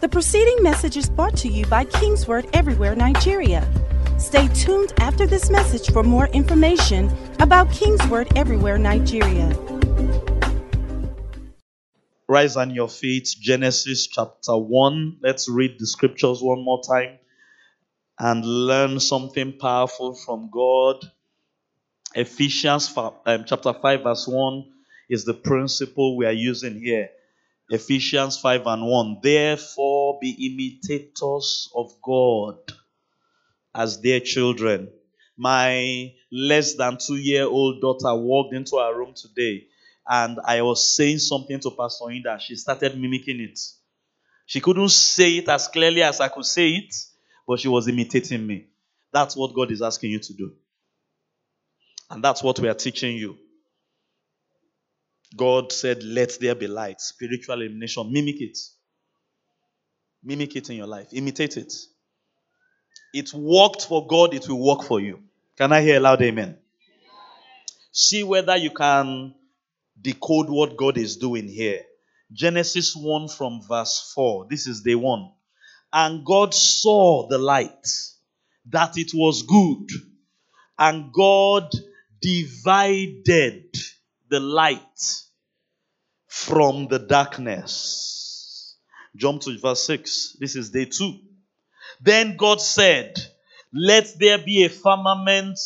The preceding message is brought to you by Kingsword Everywhere Nigeria. Stay tuned after this message for more information about Kingsword Everywhere Nigeria. Rise on your feet. Genesis chapter 1. Let's read the scriptures one more time and learn something powerful from God. Ephesians um, chapter 5, verse 1 is the principle we are using here. Ephesians 5 and 1. Therefore, be imitators of God as their children. My less than two year old daughter walked into our room today and I was saying something to Pastor Linda. She started mimicking it. She couldn't say it as clearly as I could say it, but she was imitating me. That's what God is asking you to do. And that's what we are teaching you. God said, Let there be light. Spiritual illumination. Mimic it. Mimic it in your life. Imitate it. It worked for God, it will work for you. Can I hear a loud amen? See whether you can decode what God is doing here. Genesis 1 from verse 4. This is day 1. And God saw the light, that it was good. And God divided the light from the darkness. Jump to verse 6. This is day 2. Then God said, Let there be a firmament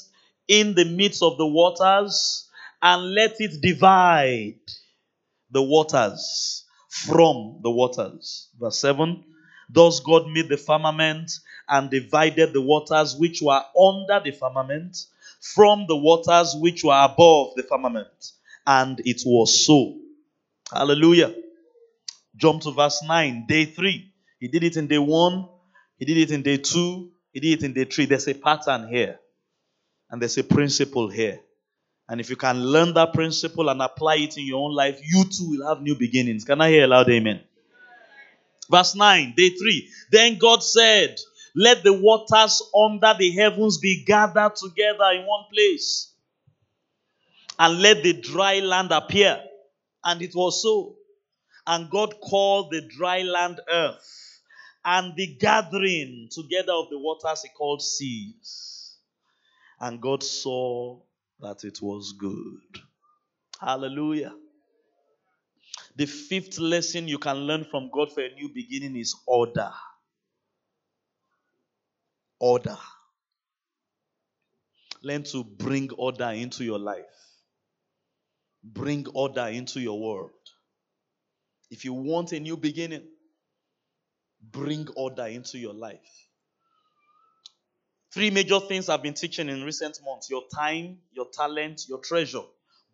in the midst of the waters, and let it divide the waters from the waters. Verse 7 Thus God made the firmament and divided the waters which were under the firmament from the waters which were above the firmament. And it was so. Hallelujah. Jump to verse 9, day 3. He did it in day 1, he did it in day 2, he did it in day 3. There's a pattern here, and there's a principle here. And if you can learn that principle and apply it in your own life, you too will have new beginnings. Can I hear a loud amen? Verse 9, day 3. Then God said, Let the waters under the heavens be gathered together in one place, and let the dry land appear. And it was so. And God called the dry land earth, and the gathering together of the waters he called seas. And God saw that it was good. Hallelujah. The fifth lesson you can learn from God for a new beginning is order. Order. Learn to bring order into your life, bring order into your world. If you want a new beginning, bring order into your life. Three major things I've been teaching in recent months your time, your talent, your treasure.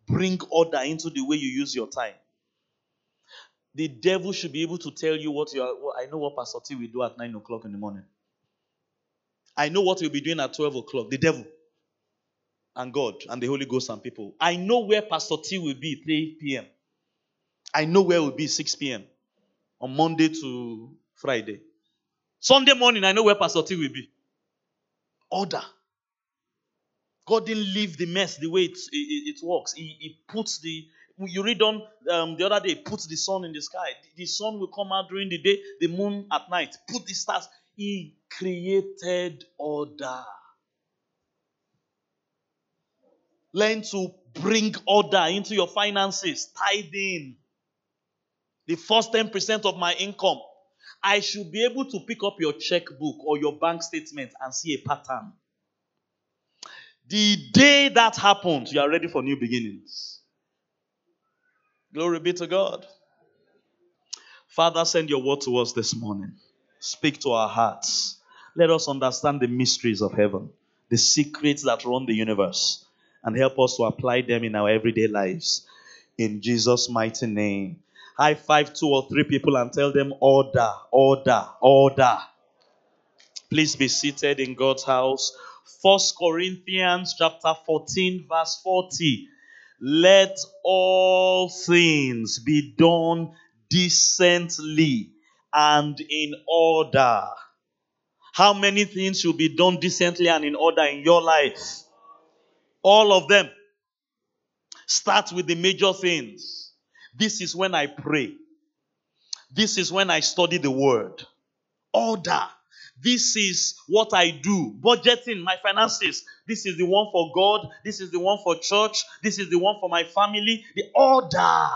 Bring order into the way you use your time. The devil should be able to tell you what you are. Well, I know what Pastor T will do at 9 o'clock in the morning. I know what he'll be doing at 12 o'clock. The devil and God and the Holy Ghost and people. I know where Pastor T will be 3 p.m. I know where it will be 6 p.m. on Monday to Friday. Sunday morning, I know where Pastor T will be. Order. God didn't leave the mess the way it, it, it works. He, he puts the you read on um, the other day, put the sun in the sky. The sun will come out during the day, the moon at night. Put the stars. He created order. Learn to bring order into your finances, tithing. The first 10% of my income. I should be able to pick up your checkbook or your bank statement and see a pattern. The day that happens, you are ready for new beginnings. Glory be to God. Father, send your word to us this morning. Speak to our hearts. Let us understand the mysteries of heaven, the secrets that run the universe, and help us to apply them in our everyday lives. In Jesus' mighty name. High five two or three people and tell them, Order, order, order. Please be seated in God's house. First Corinthians chapter 14, verse 40. Let all things be done decently and in order. How many things should be done decently and in order in your life? All of them. Start with the major things. This is when I pray. This is when I study the word. Order. This is what I do. Budgeting my finances. This is the one for God. This is the one for church. This is the one for my family. The order.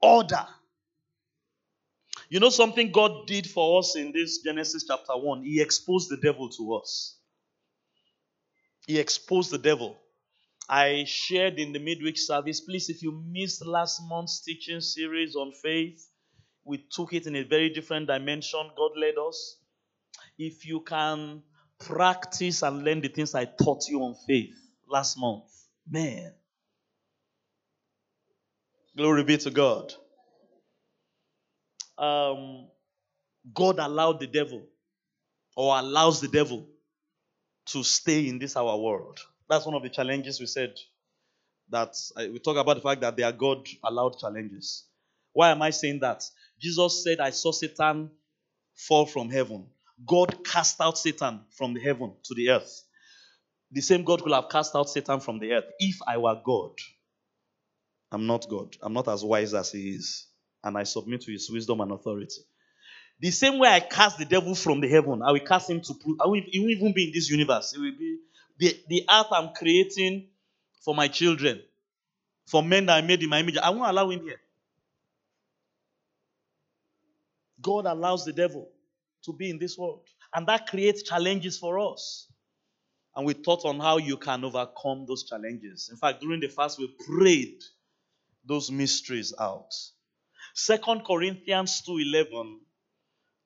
Order. You know something God did for us in this Genesis chapter 1? He exposed the devil to us. He exposed the devil. I shared in the midweek service. Please, if you missed last month's teaching series on faith, we took it in a very different dimension. God led us. If you can practice and learn the things I taught you on faith last month, man. Glory be to God. Um, God allowed the devil or allows the devil to stay in this our world. That's one of the challenges we said that we talk about the fact that they are God allowed challenges. Why am I saying that? Jesus said, I saw Satan fall from heaven. God cast out Satan from the heaven to the earth. The same God could have cast out Satan from the earth if I were God. I'm not God. I'm not as wise as he is. And I submit to his wisdom and authority. The same way I cast the devil from the heaven, I will cast him to prove. I will, he won't even be in this universe. It will be the, the earth I'm creating for my children, for men that I made in my image. I won't allow him here. God allows the devil to be in this world. And that creates challenges for us. And we thought on how you can overcome those challenges. In fact, during the fast, we prayed those mysteries out. Second Corinthians 2:11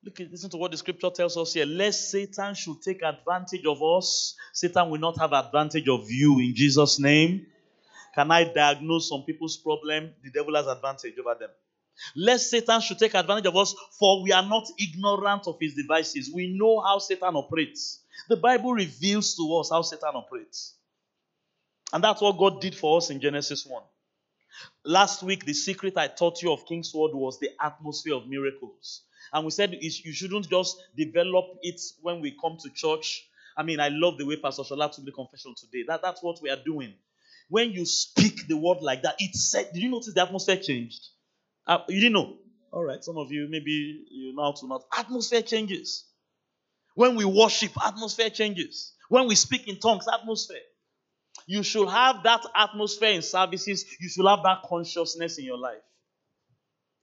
Look, listen to what the scripture tells us here. Lest Satan should take advantage of us, Satan will not have advantage of you in Jesus' name. Can I diagnose some people's problem? The devil has advantage over them. Lest Satan should take advantage of us, for we are not ignorant of his devices. We know how Satan operates. The Bible reveals to us how Satan operates. And that's what God did for us in Genesis 1. Last week, the secret I taught you of King's Word was the atmosphere of miracles. And we said you shouldn't just develop it when we come to church. I mean, I love the way Pastor Shola took the confession today. That, that's what we are doing. When you speak the word like that, it said, did you notice the atmosphere changed? Uh, you didn't know? All right, some of you, maybe you know how to not. Atmosphere changes. When we worship, atmosphere changes. When we speak in tongues, atmosphere. You should have that atmosphere in services. You should have that consciousness in your life.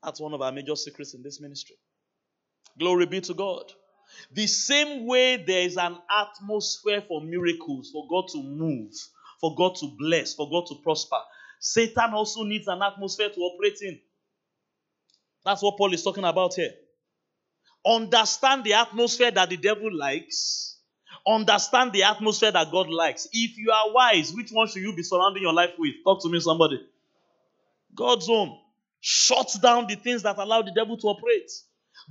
That's one of our major secrets in this ministry. Glory be to God. The same way there is an atmosphere for miracles, for God to move, for God to bless, for God to prosper, Satan also needs an atmosphere to operate in. That's what Paul is talking about here. Understand the atmosphere that the devil likes. Understand the atmosphere that God likes. If you are wise, which one should you be surrounding your life with? Talk to me, somebody. God's own. Shut down the things that allow the devil to operate.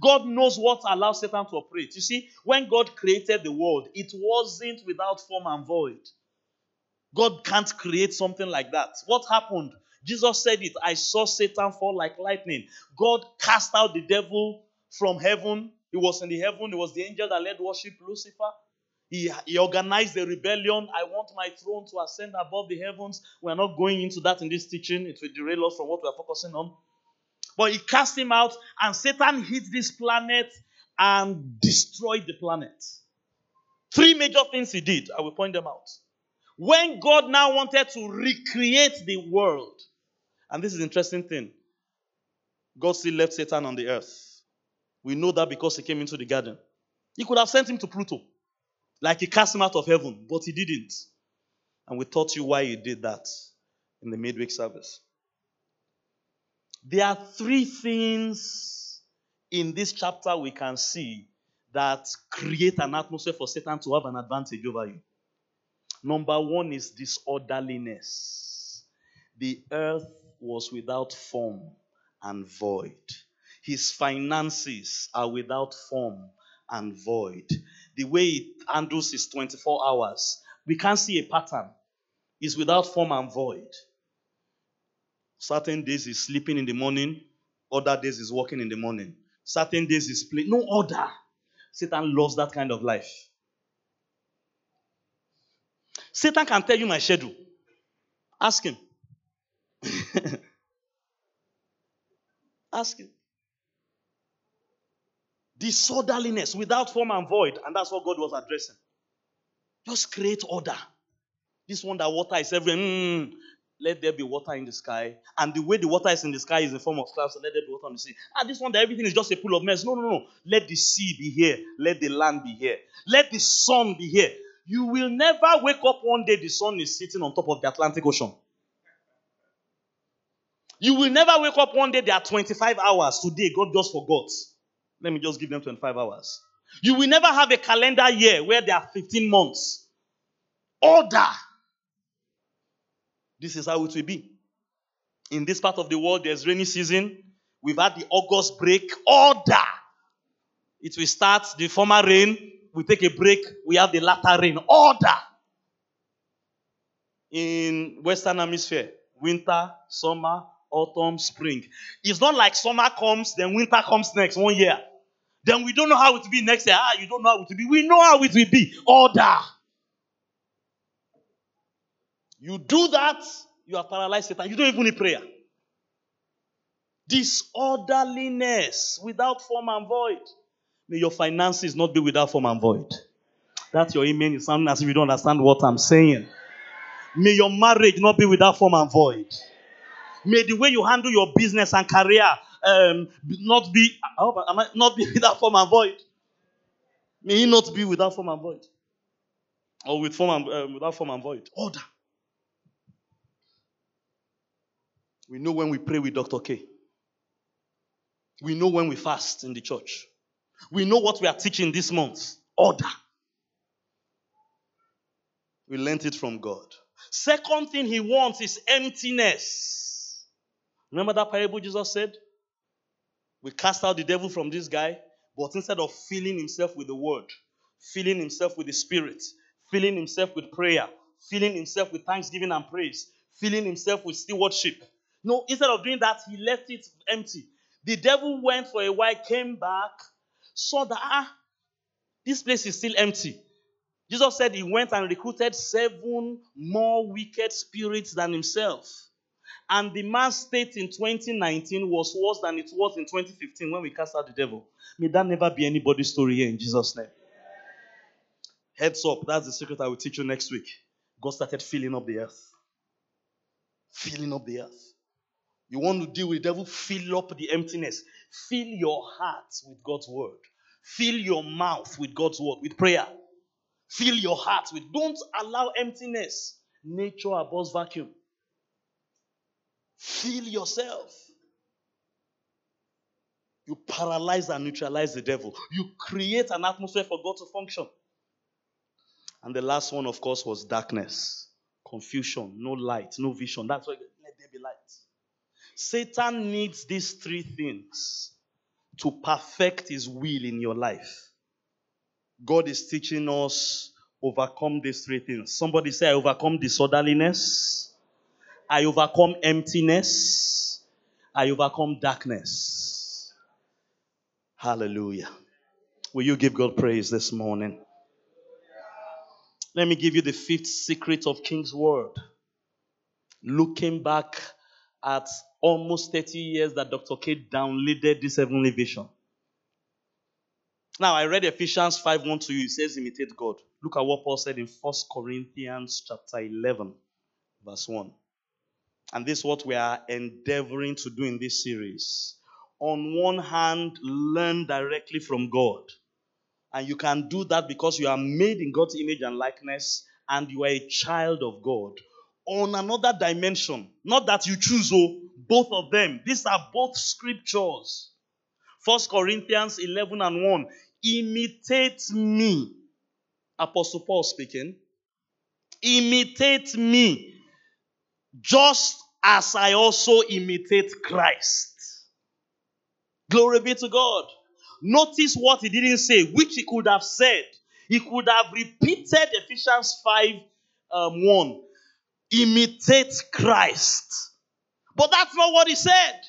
God knows what allows Satan to operate. You see, when God created the world, it wasn't without form and void. God can't create something like that. What happened? Jesus said it I saw Satan fall like lightning. God cast out the devil from heaven. He was in the heaven, it was the angel that led worship, Lucifer. He, he organized the rebellion. I want my throne to ascend above the heavens. We're not going into that in this teaching, it will derail us from what we're focusing on. But he cast him out, and Satan hit this planet and destroyed the planet. Three major things he did. I will point them out. When God now wanted to recreate the world, and this is interesting thing, God still left Satan on the earth. We know that because he came into the garden. He could have sent him to Pluto, like he cast him out of heaven, but he didn't. And we taught you why he did that in the midweek service. There are three things in this chapter we can see that create an atmosphere for Satan to have an advantage over you. Number one is disorderliness. The earth was without form and void. His finances are without form and void. The way it handles his 24 hours, we can't see a pattern. It's without form and void. Certain days is sleeping in the morning, other days is working in the morning. Certain days is playing. No order. Satan loves that kind of life. Satan can tell you my schedule. Ask him. Ask him. Disorderliness without form and void. And that's what God was addressing. Just create order. This one that water is everywhere. Mm, let there be water in the sky. And the way the water is in the sky is in form of clouds, so let there be water on the sea. Ah, this one that everything is just a pool of mess. No, no, no. Let the sea be here. Let the land be here. Let the sun be here. You will never wake up one day the sun is sitting on top of the Atlantic Ocean. You will never wake up one day there are 25 hours. Today, God just forgot. Let me just give them 25 hours. You will never have a calendar year where there are 15 months. Order. This is how it will be. In this part of the world, there's rainy season. We've had the August break. Order. It will start the former rain. We take a break. We have the latter rain. Order. In Western Hemisphere, winter, summer, autumn, spring. It's not like summer comes, then winter comes next one year. Then we don't know how it will be next year. Ah, you don't know how it will be. We know how it will be. Order. You do that, you are paralyzed Satan. You don't even need prayer. Disorderliness without form and void. May your finances not be without form and void. That's your amen. You sound as if you don't understand what I'm saying. May your marriage not be without form and void. May the way you handle your business and career um, not be I hope, I not be without form and void. May he not be without form and void, or with form and um, without form and void. Order. We know when we pray with Dr. K. We know when we fast in the church. We know what we are teaching this month. Order. We learned it from God. Second thing he wants is emptiness. Remember that parable Jesus said? We cast out the devil from this guy, but instead of filling himself with the word, filling himself with the spirit, filling himself with prayer, filling himself with thanksgiving and praise, filling himself with stewardship. No, instead of doing that, he left it empty. The devil went for a while, came back, saw that ah, this place is still empty. Jesus said he went and recruited seven more wicked spirits than himself. And the man's state in 2019 was worse than it was in 2015 when we cast out the devil. May that never be anybody's story here in Jesus' name. Heads up, that's the secret I will teach you next week. God started filling up the earth. Filling up the earth. You want to deal with the devil? Fill up the emptiness. Fill your heart with God's word. Fill your mouth with God's word, with prayer. Fill your heart with. Don't allow emptiness. Nature abhors vacuum. Fill yourself. You paralyze and neutralize the devil. You create an atmosphere for God to function. And the last one, of course, was darkness, confusion, no light, no vision. That's why let there be light. Satan needs these three things to perfect his will in your life. God is teaching us overcome these three things. Somebody say, I overcome disorderliness. I overcome emptiness. I overcome darkness. Hallelujah. Will you give God praise this morning? Let me give you the fifth secret of King's Word. Looking back at almost 30 years that Dr. K downloaded this heavenly vision. Now, I read Ephesians 5 1 to you. It says, imitate God. Look at what Paul said in 1 Corinthians chapter 11, verse 1. And this is what we are endeavoring to do in this series. On one hand, learn directly from God. And you can do that because you are made in God's image and likeness and you are a child of God. On another dimension, not that you choose, oh, both of them. These are both scriptures. First Corinthians 11 and 1. Imitate me. Apostle Paul speaking. Imitate me just as I also imitate Christ. Glory be to God. Notice what he didn't say, which he could have said. He could have repeated Ephesians 5 um, 1. Imitate Christ. But that's not what he said.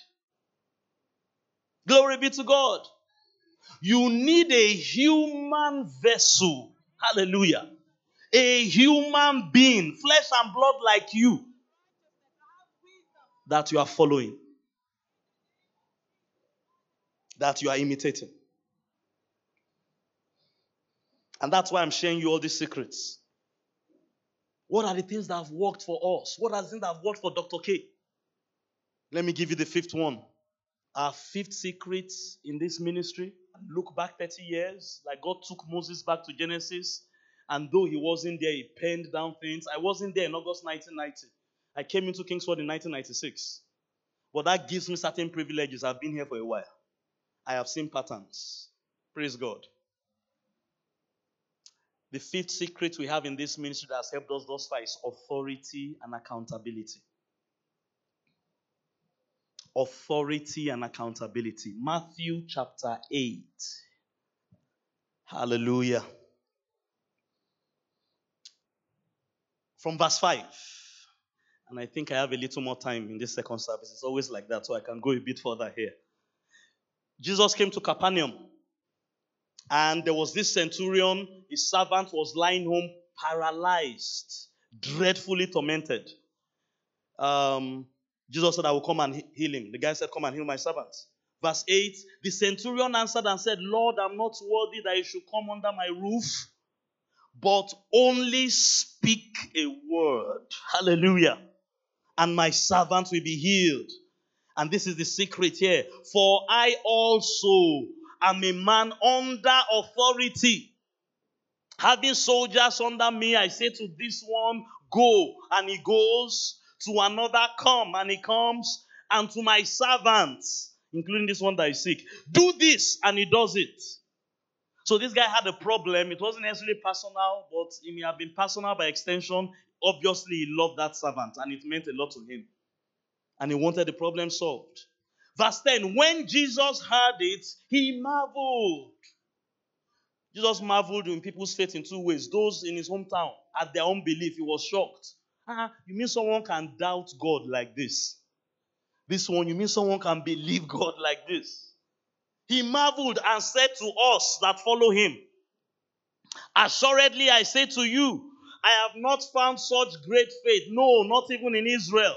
Glory be to God. You need a human vessel. Hallelujah. A human being, flesh and blood like you, that you are following. that you are imitating. And that's why I'm sharing you all these secrets. What are the things that have worked for us? What are the things that have worked for Dr. K? Let me give you the fifth one. Our fifth secret in this ministry. Look back 30 years, like God took Moses back to Genesis. And though he wasn't there, he penned down things. I wasn't there in August 1990. I came into Kingsword in 1996. But that gives me certain privileges. I've been here for a while. I have seen patterns. Praise God. The fifth secret we have in this ministry that has helped us thus far is authority and accountability. Authority and accountability. Matthew chapter 8. Hallelujah. From verse 5. And I think I have a little more time in this second service. It's always like that, so I can go a bit further here. Jesus came to Capernaum and there was this centurion, his servant was lying home paralyzed, dreadfully tormented. Um, Jesus said, I will come and heal him. The guy said, Come and heal my servant. Verse 8 The centurion answered and said, Lord, I'm not worthy that you should come under my roof, but only speak a word. Hallelujah. And my servants will be healed. And this is the secret here. For I also am a man under authority. Having soldiers under me, I say to this one, Go, and he goes. To another, Come, and he comes. And to my servants, including this one that is sick, do this, and he does it. So this guy had a problem. It wasn't necessarily personal, but it may have been personal by extension. Obviously, he loved that servant, and it meant a lot to him. And he wanted the problem solved. Verse 10 When Jesus heard it, he marveled. Jesus marveled in people's faith in two ways. Those in his hometown, at their own belief, he was shocked. Ah, you mean someone can doubt God like this? This one, you mean someone can believe God like this? He marveled and said to us that follow him, Assuredly, I say to you, I have not found such great faith, no, not even in Israel.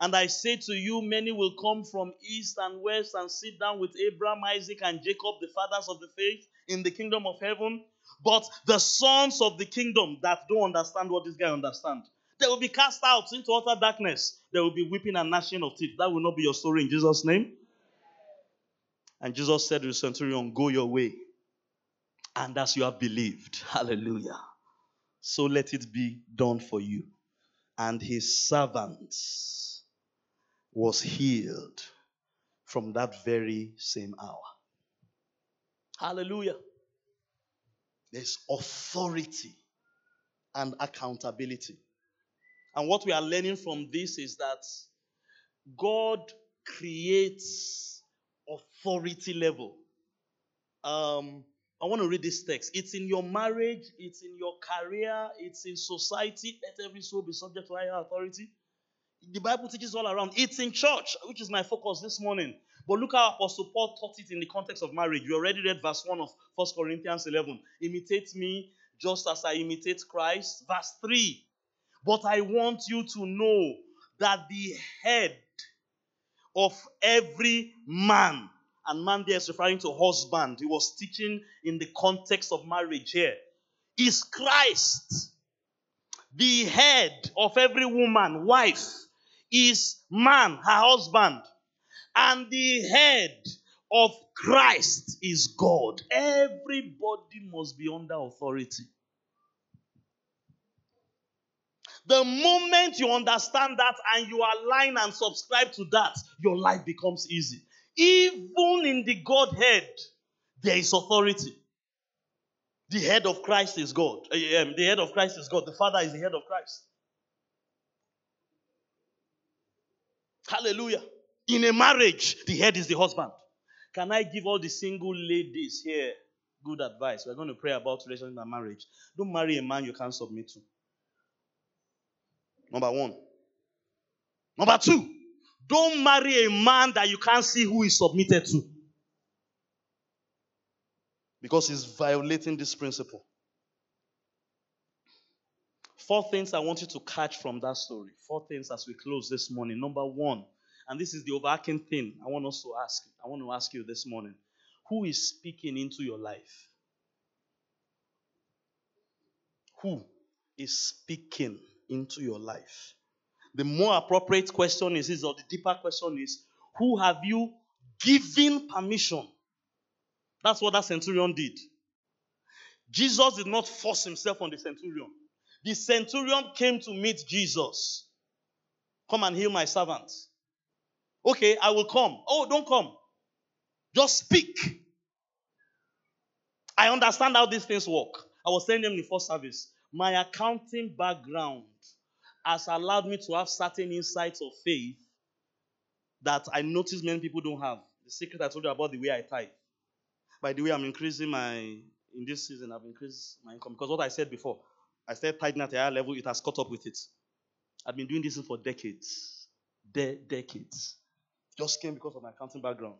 And I say to you, many will come from east and west and sit down with Abraham, Isaac, and Jacob, the fathers of the faith, in the kingdom of heaven. But the sons of the kingdom that don't understand what this guy understands, they will be cast out into utter darkness. There will be weeping and gnashing of teeth. That will not be your story in Jesus' name. And Jesus said to the centurion, Go your way. And as you have believed, hallelujah. So let it be done for you. And his servant was healed from that very same hour. Hallelujah. There's authority and accountability. And what we are learning from this is that God creates authority level. Um, I want to read this text. It's in your marriage, it's in your career, it's in society. Let every soul be subject to higher authority. The Bible teaches all around. It's in church, which is my focus this morning. But look how Apostle Paul taught it in the context of marriage. You already read verse 1 of 1 Corinthians 11. Imitate me just as I imitate Christ. Verse 3. But I want you to know that the head of every man, and man there is referring to husband, he was teaching in the context of marriage here, is Christ. The head of every woman, wife, is man, her husband. And the head of Christ is God. Everybody must be under authority. The moment you understand that and you align and subscribe to that, your life becomes easy. Even in the Godhead, there is authority. The head of Christ is God. Eh, um, the head of Christ is God. The Father is the head of Christ. Hallelujah. In a marriage, the head is the husband. Can I give all the single ladies here good advice? We're going to pray about relationship and marriage. Don't marry a man you can't submit to. Number one. Number two, don't marry a man that you can't see who is submitted to. Because he's violating this principle. Four things I want you to catch from that story. Four things as we close this morning. Number one, and this is the overarching thing I want us to ask. I want to ask you this morning who is speaking into your life? Who is speaking into your life? The more appropriate question is, or the deeper question is, who have you given permission? That's what that centurion did. Jesus did not force himself on the centurion. The centurion came to meet Jesus. Come and heal my servant. Okay, I will come. Oh, don't come. Just speak. I understand how these things work. I was telling them in the first service. My accounting background has allowed me to have certain insights of faith that I notice many people don't have. The secret I told you about the way I tithe. By the way, I'm increasing my in this season. I've increased my income because what I said before, I said tithing at a higher level. It has caught up with it. I've been doing this for decades, de- decades. Just came because of my accounting background.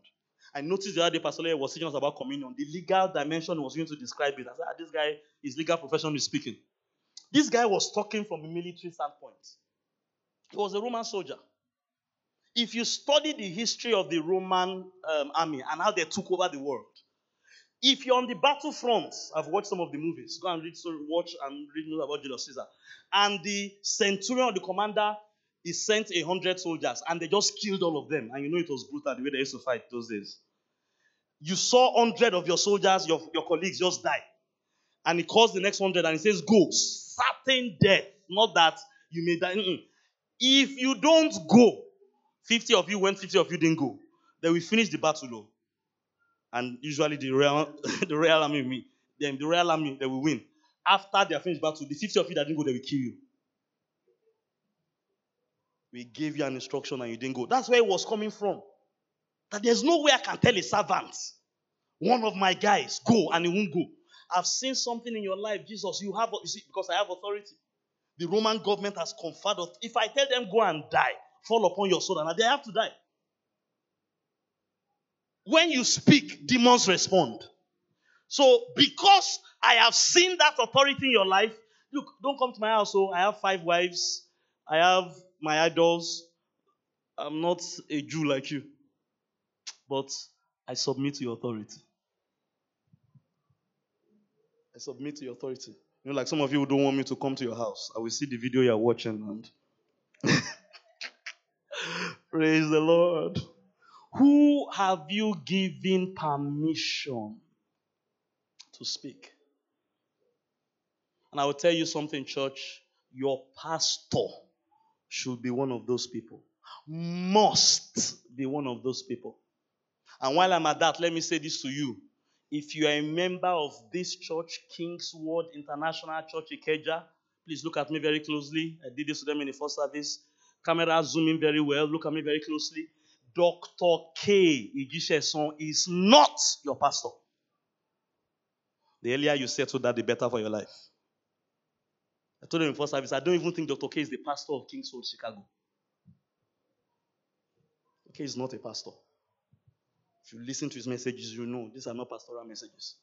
I noticed the other day, Pastor Lea was teaching us about communion. The legal dimension was going to describe it. I said, ah, this guy, his legal profession is speaking. This guy was talking from a military standpoint. He was a Roman soldier. If you study the history of the Roman um, army and how they took over the world, if you're on the battlefront, I've watched some of the movies. Go and read, so watch and read news about Julius Caesar. And the centurion, the commander, he sent a hundred soldiers, and they just killed all of them. And you know it was brutal the way they used to fight those days. You saw hundred of your soldiers, your, your colleagues, just die, and he calls the next hundred and he says, "Go, certain death, not that you may die." Mm-mm. If you don't go, fifty of you went, fifty of you didn't go. Then we finish the battle, though. And usually the real the real army win. Then the real army they will win. After they are finished battle, the fifty of you that didn't go, they will kill you. We gave you an instruction and you didn't go. That's where it was coming from. That there's no way I can tell a servant, one of my guys, go and he won't go. I've seen something in your life, Jesus. You have, you see, because I have authority. The Roman government has conferred. If I tell them go and die, fall upon your soul, and they have to die. When you speak, demons respond. So, because I have seen that authority in your life, look, don't come to my house. So, I have five wives. I have my idols. I'm not a Jew like you, but I submit to your authority. I submit to your authority. You know, like some of you don't want me to come to your house. I will see the video you're watching and praise the Lord. Who have you given permission to speak? And I will tell you something, church. Your pastor should be one of those people. Must be one of those people. And while I'm at that, let me say this to you. If you are a member of this church, King's Word International Church Ikeja, please look at me very closely. I did this to them in the first service. Camera zooming very well. Look at me very closely. Dr. K. Igisheson is not your pastor. The earlier you settle that, the better for your life. I told him in first service, I don't even think Dr. K is the pastor of King's Word, Chicago. K is not a pastor. If you listen to his messages, you know these are not pastoral messages.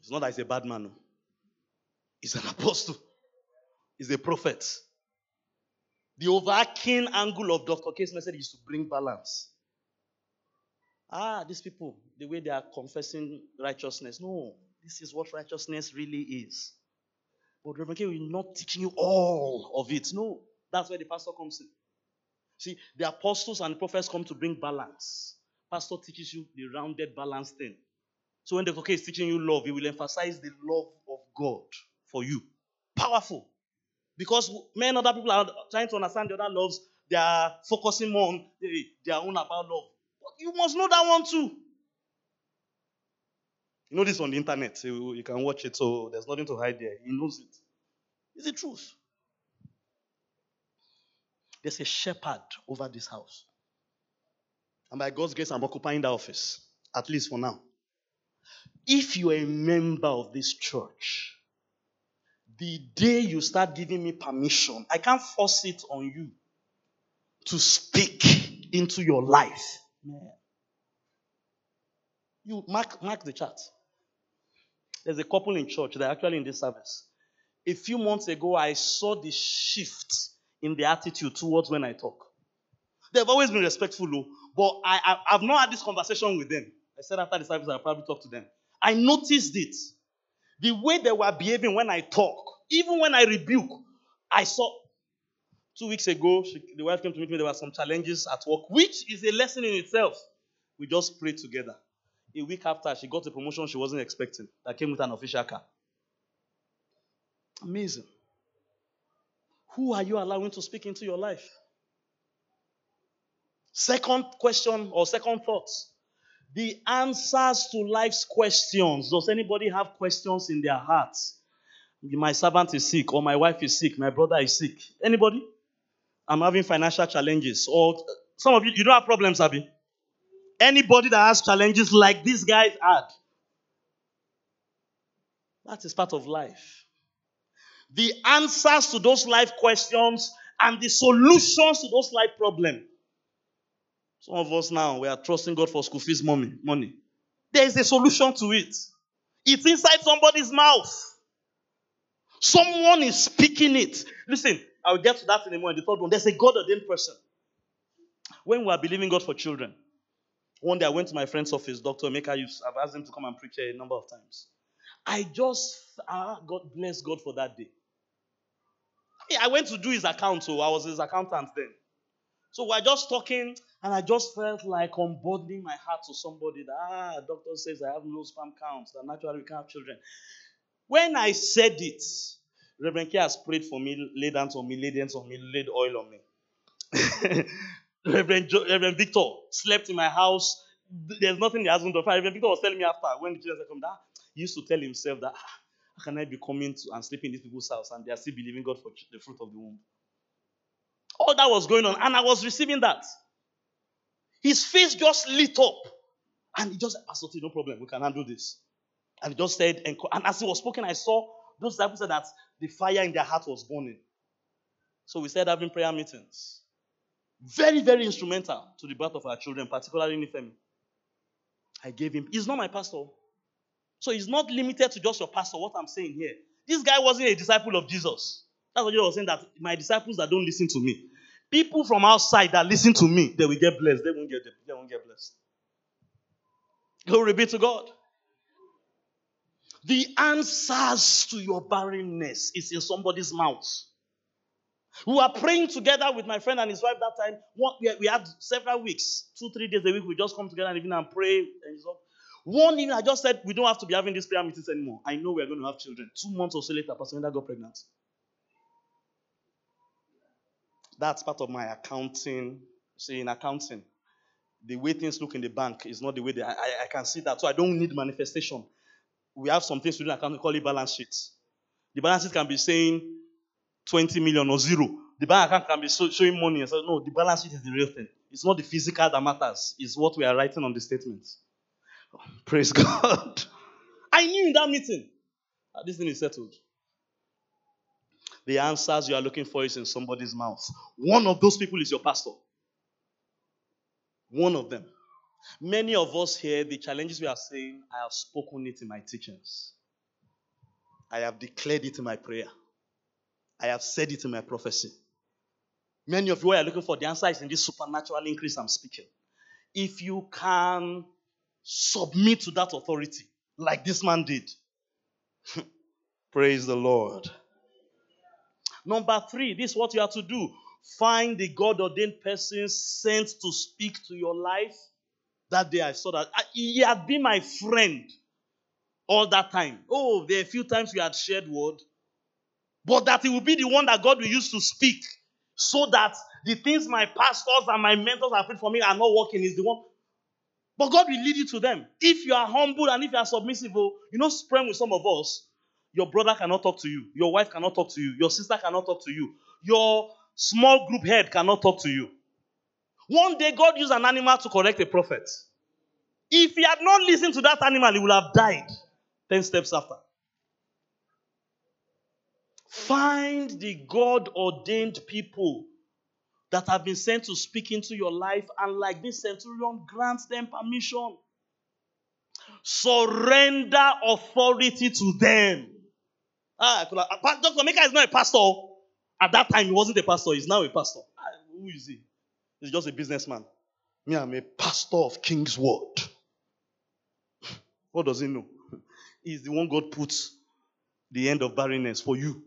It's not that he's a bad man. He's an apostle. He's a prophet. The overarching angle of Dr. K's message is to bring balance. Ah, these people, the way they are confessing righteousness. No, this is what righteousness really is. But Reverend K will not teaching you all of it. No, that's where the pastor comes in. See, the apostles and prophets come to bring balance. Pastor teaches you the rounded balance thing. So when the K is teaching you love, he will emphasize the love of God for you. Powerful. Because many other people are trying to understand the other loves, they are focusing more on their own about love. But you must know that one too. You know this on the internet. You, you can watch it, so there's nothing to hide there. He knows it. It's the truth. There's a shepherd over this house. And by God's grace, I'm occupying the office, at least for now. If you're a member of this church, the day you start giving me permission, I can't force it on you to speak into your life. Man. You mark, mark the chart. There's a couple in church, they're actually in this service. A few months ago, I saw the shift in the attitude towards when I talk. They've always been respectful, though, But I, I, have not had this conversation with them. I said after the service, I'll probably talk to them. I noticed it. The way they were behaving when I talk, even when I rebuke, I saw two weeks ago, she, the wife came to meet me. There were some challenges at work, which is a lesson in itself. We just prayed together. A week after, she got a promotion she wasn't expecting that came with an official car. Amazing. Who are you allowing to speak into your life? Second question or second thoughts. The answers to life's questions. Does anybody have questions in their hearts? My servant is sick, or my wife is sick, my brother is sick. Anybody? I'm having financial challenges. Or some of you, you don't have problems, Abby. Anybody that has challenges like these guys had. That is part of life. The answers to those life questions and the solutions to those life problems some of us now, we are trusting God for school fees money. money. There is a solution to it. It's inside somebody's mouth. Someone is speaking it. Listen, I'll get to that in a moment. The third one, there's a God ordained person. When we are believing God for children, one day I went to my friend's office, Dr. Yus. I've asked him to come and preach a number of times. I just, ah, God bless God for that day. I went to do his account, so I was his accountant then. So we're just talking, and I just felt like unburdening my heart to somebody that, ah, doctor says I have low sperm counts, that naturally we can't have children. When I said it, Reverend K has prayed for me, laid hands on me, laid hands on me, laid oil on me. Reverend, jo- Reverend Victor slept in my house. There's nothing he hasn't done. Reverend Victor was telling me after when the children said, come that he used to tell himself that ah, how can I be coming to and sleeping in these people's house and they are still believing God for the fruit of the womb. All that was going on, and I was receiving that. His face just lit up. And he just ah, said, Pastor no problem, we can handle this. And he just said, and as he was speaking, I saw those disciples said that the fire in their heart was burning. So we started having prayer meetings. Very, very instrumental to the birth of our children, particularly Nifemi. I gave him, he's not my pastor. So it's not limited to just your pastor, what I'm saying here. This guy wasn't a disciple of Jesus. That's what you was saying that my disciples that don't listen to me. People from outside that listen to me, they will get blessed. They won't get they won't get blessed. Glory be to God. The answers to your barrenness is in somebody's mouth. We were praying together with my friend and his wife that time. We had several weeks, two, three days a week. We just come together and even and pray. And One evening, I just said, We don't have to be having these prayer meetings anymore. I know we're going to have children. Two months or so later, Pastor Linda got pregnant. That's part of my accounting. See, in accounting, the way things look in the bank is not the way they, I, I can see that. So I don't need manifestation. We have some things to do in accounting, call it balance sheet. The balance sheet can be saying 20 million or zero. The bank account can be showing money say, no, the balance sheet is the real thing. It's not the physical that matters, it's what we are writing on the statements. Praise God. I knew in that meeting that this thing is settled the answers you are looking for is in somebody's mouth. One of those people is your pastor. One of them. Many of us here, the challenges we are saying, I have spoken it in my teachings. I have declared it in my prayer. I have said it in my prophecy. Many of you are looking for the answer is in this supernatural increase I'm speaking. If you can submit to that authority, like this man did, praise the Lord. Number three, this is what you have to do. Find the God ordained person sent to speak to your life. That day I saw that he had been my friend all that time. Oh, there are a few times we had shared word, but that he will be the one that God will use to speak so that the things my pastors and my mentors have prayed for me are not working is the one. But God will lead you to them. If you are humble and if you are submissive, oh, you know, spread with some of us, your brother cannot talk to you. Your wife cannot talk to you. Your sister cannot talk to you. Your small group head cannot talk to you. One day, God used an animal to correct a prophet. If he had not listened to that animal, he would have died 10 steps after. Find the God ordained people that have been sent to speak into your life, and like this centurion, grant them permission. Surrender authority to them. Ah, Dr. Mika is not a pastor. At that time, he wasn't a pastor. He's now a pastor. Ah, who is he? He's just a businessman. Me, I'm a pastor of King's Word. What does he know? He's the one God puts the end of barrenness for you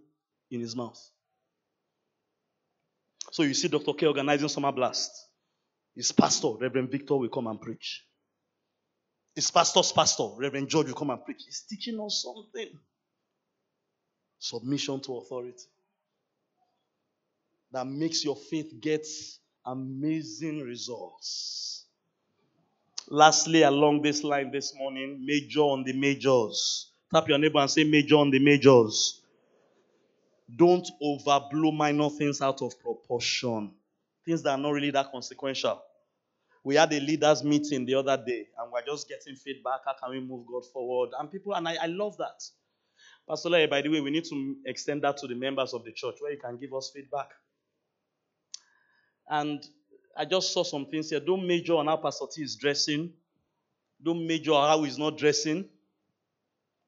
in his mouth. So you see Dr. K organizing summer blast. His pastor, Reverend Victor, will come and preach. His pastor's pastor, Reverend George, will come and preach. He's teaching us something. Submission to authority. That makes your faith get amazing results. Lastly, along this line this morning, major on the majors. Tap your neighbor and say, Major on the majors. Don't overblow minor things out of proportion. Things that are not really that consequential. We had a leaders meeting the other day, and we're just getting feedback. How can we move God forward? And people, and I, I love that. Pastor Lai, by the way, we need to extend that to the members of the church where you can give us feedback. And I just saw some things here. Don't major on how Pastor T is dressing. Don't major on how he's not dressing.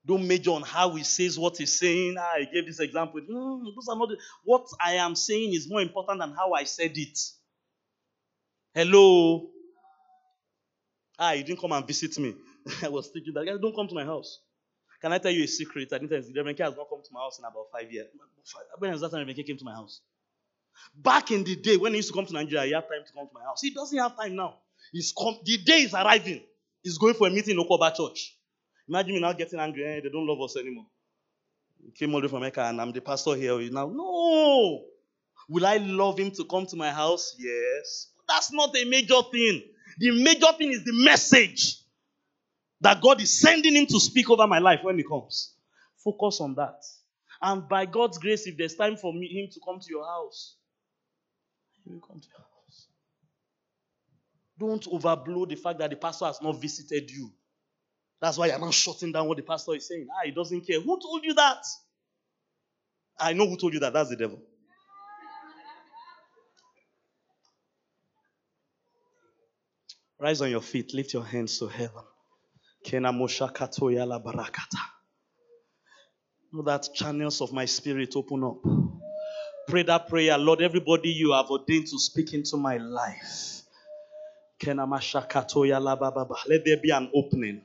Don't major on how he says what he's saying. Ah, I gave this example. No, those are not. The, what I am saying is more important than how I said it. Hello. Ah, you didn't come and visit me. I was thinking that. Don't come to my house. Can I tell you a secret? I you. Reverend K has not come to my house in about five years. When was that time Reverend K came to my house? Back in the day when he used to come to Nigeria, he had time to come to my house. He doesn't have time now. He's come. The day is arriving. He's going for a meeting in Okoba Church. Imagine me now getting angry. Eh, they don't love us anymore. He came all the way from America and I'm the pastor here. Now, no. Will I love him to come to my house? Yes. That's not a major thing. The major thing is the message that God is sending him to speak over my life when he comes. Focus on that. And by God's grace, if there's time for me, him to come to your house, he will come to your house. Don't overblow the fact that the pastor has not visited you. That's why you're not shutting down what the pastor is saying. Ah, he doesn't care. Who told you that? I know who told you that. That's the devil. Rise on your feet. Lift your hands to heaven. Know that channels of my spirit open up. Pray that prayer. Lord, everybody you have ordained to speak into my life. Let there be an opening.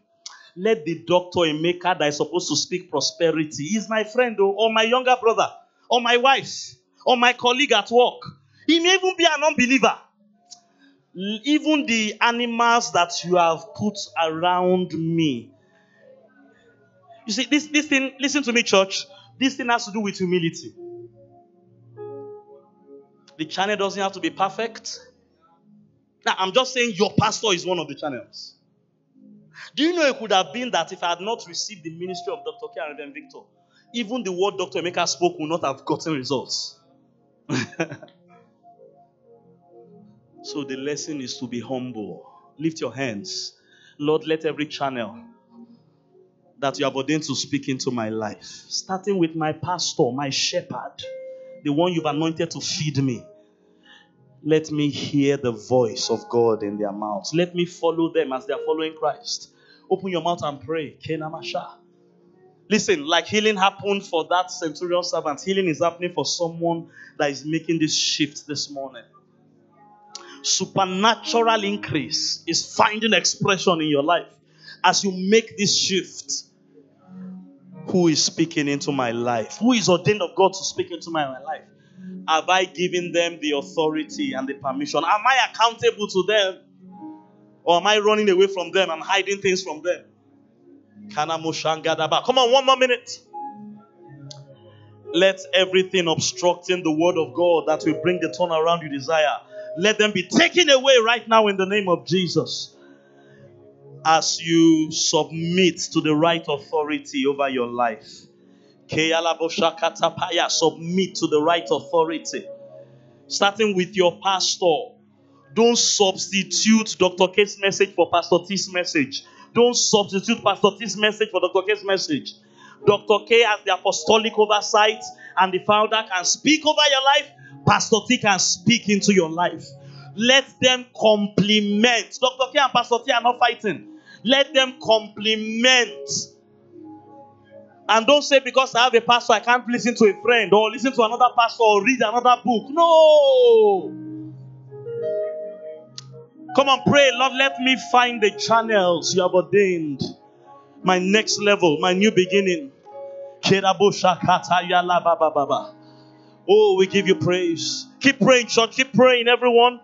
Let the Dr. Emeka that is supposed to speak prosperity, he's my friend oh, or my younger brother, or my wife, or my colleague at work. He may even be an unbeliever. Even the animals that you have put around me. You see, this, this thing, listen to me, church. This thing has to do with humility. The channel doesn't have to be perfect. Now, I'm just saying your pastor is one of the channels. Do you know it could have been that if I had not received the ministry of Dr. K and Victor, even the word Dr. Emeka spoke would not have gotten results. so the lesson is to be humble. Lift your hands. Lord, let every channel that you have ordained to speak into my life, starting with my pastor, my shepherd, the one you've anointed to feed me. Let me hear the voice of God in their mouths. Let me follow them as they are following Christ. Open your mouth and pray. Kenamasha. Listen, like healing happened for that centurion servant, healing is happening for someone that is making this shift this morning. Supernatural increase is finding expression in your life as you make this shift. Who is speaking into my life? Who is ordained of God to speak into my life? Have I given them the authority and the permission? Am I accountable to them? Or am I running away from them? I'm hiding things from them. Come on, one more minute. Let everything obstructing the word of God that will bring the turnaround you desire, let them be taken away right now in the name of Jesus. As you submit to the right authority over your life. Submit to the right authority. Starting with your pastor don't substitute Dr. K's message for Pastor T's message. Don't substitute Pastor T's message for Dr. K's message. Dr. K has the apostolic oversight and the founder can speak over your life. Pastor T can speak into your life. Let them complement. Dr. K and Pastor T are not fighting. Let them complement. And don't say because I have a pastor, I can't listen to a friend or listen to another pastor or read another book. No. Come on, pray, Lord. Let me find the channels you have ordained. My next level, my new beginning. Oh, we give you praise. Keep praying, church. Keep praying, everyone.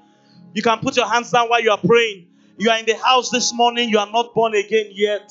You can put your hands down while you are praying. You are in the house this morning. You are not born again yet.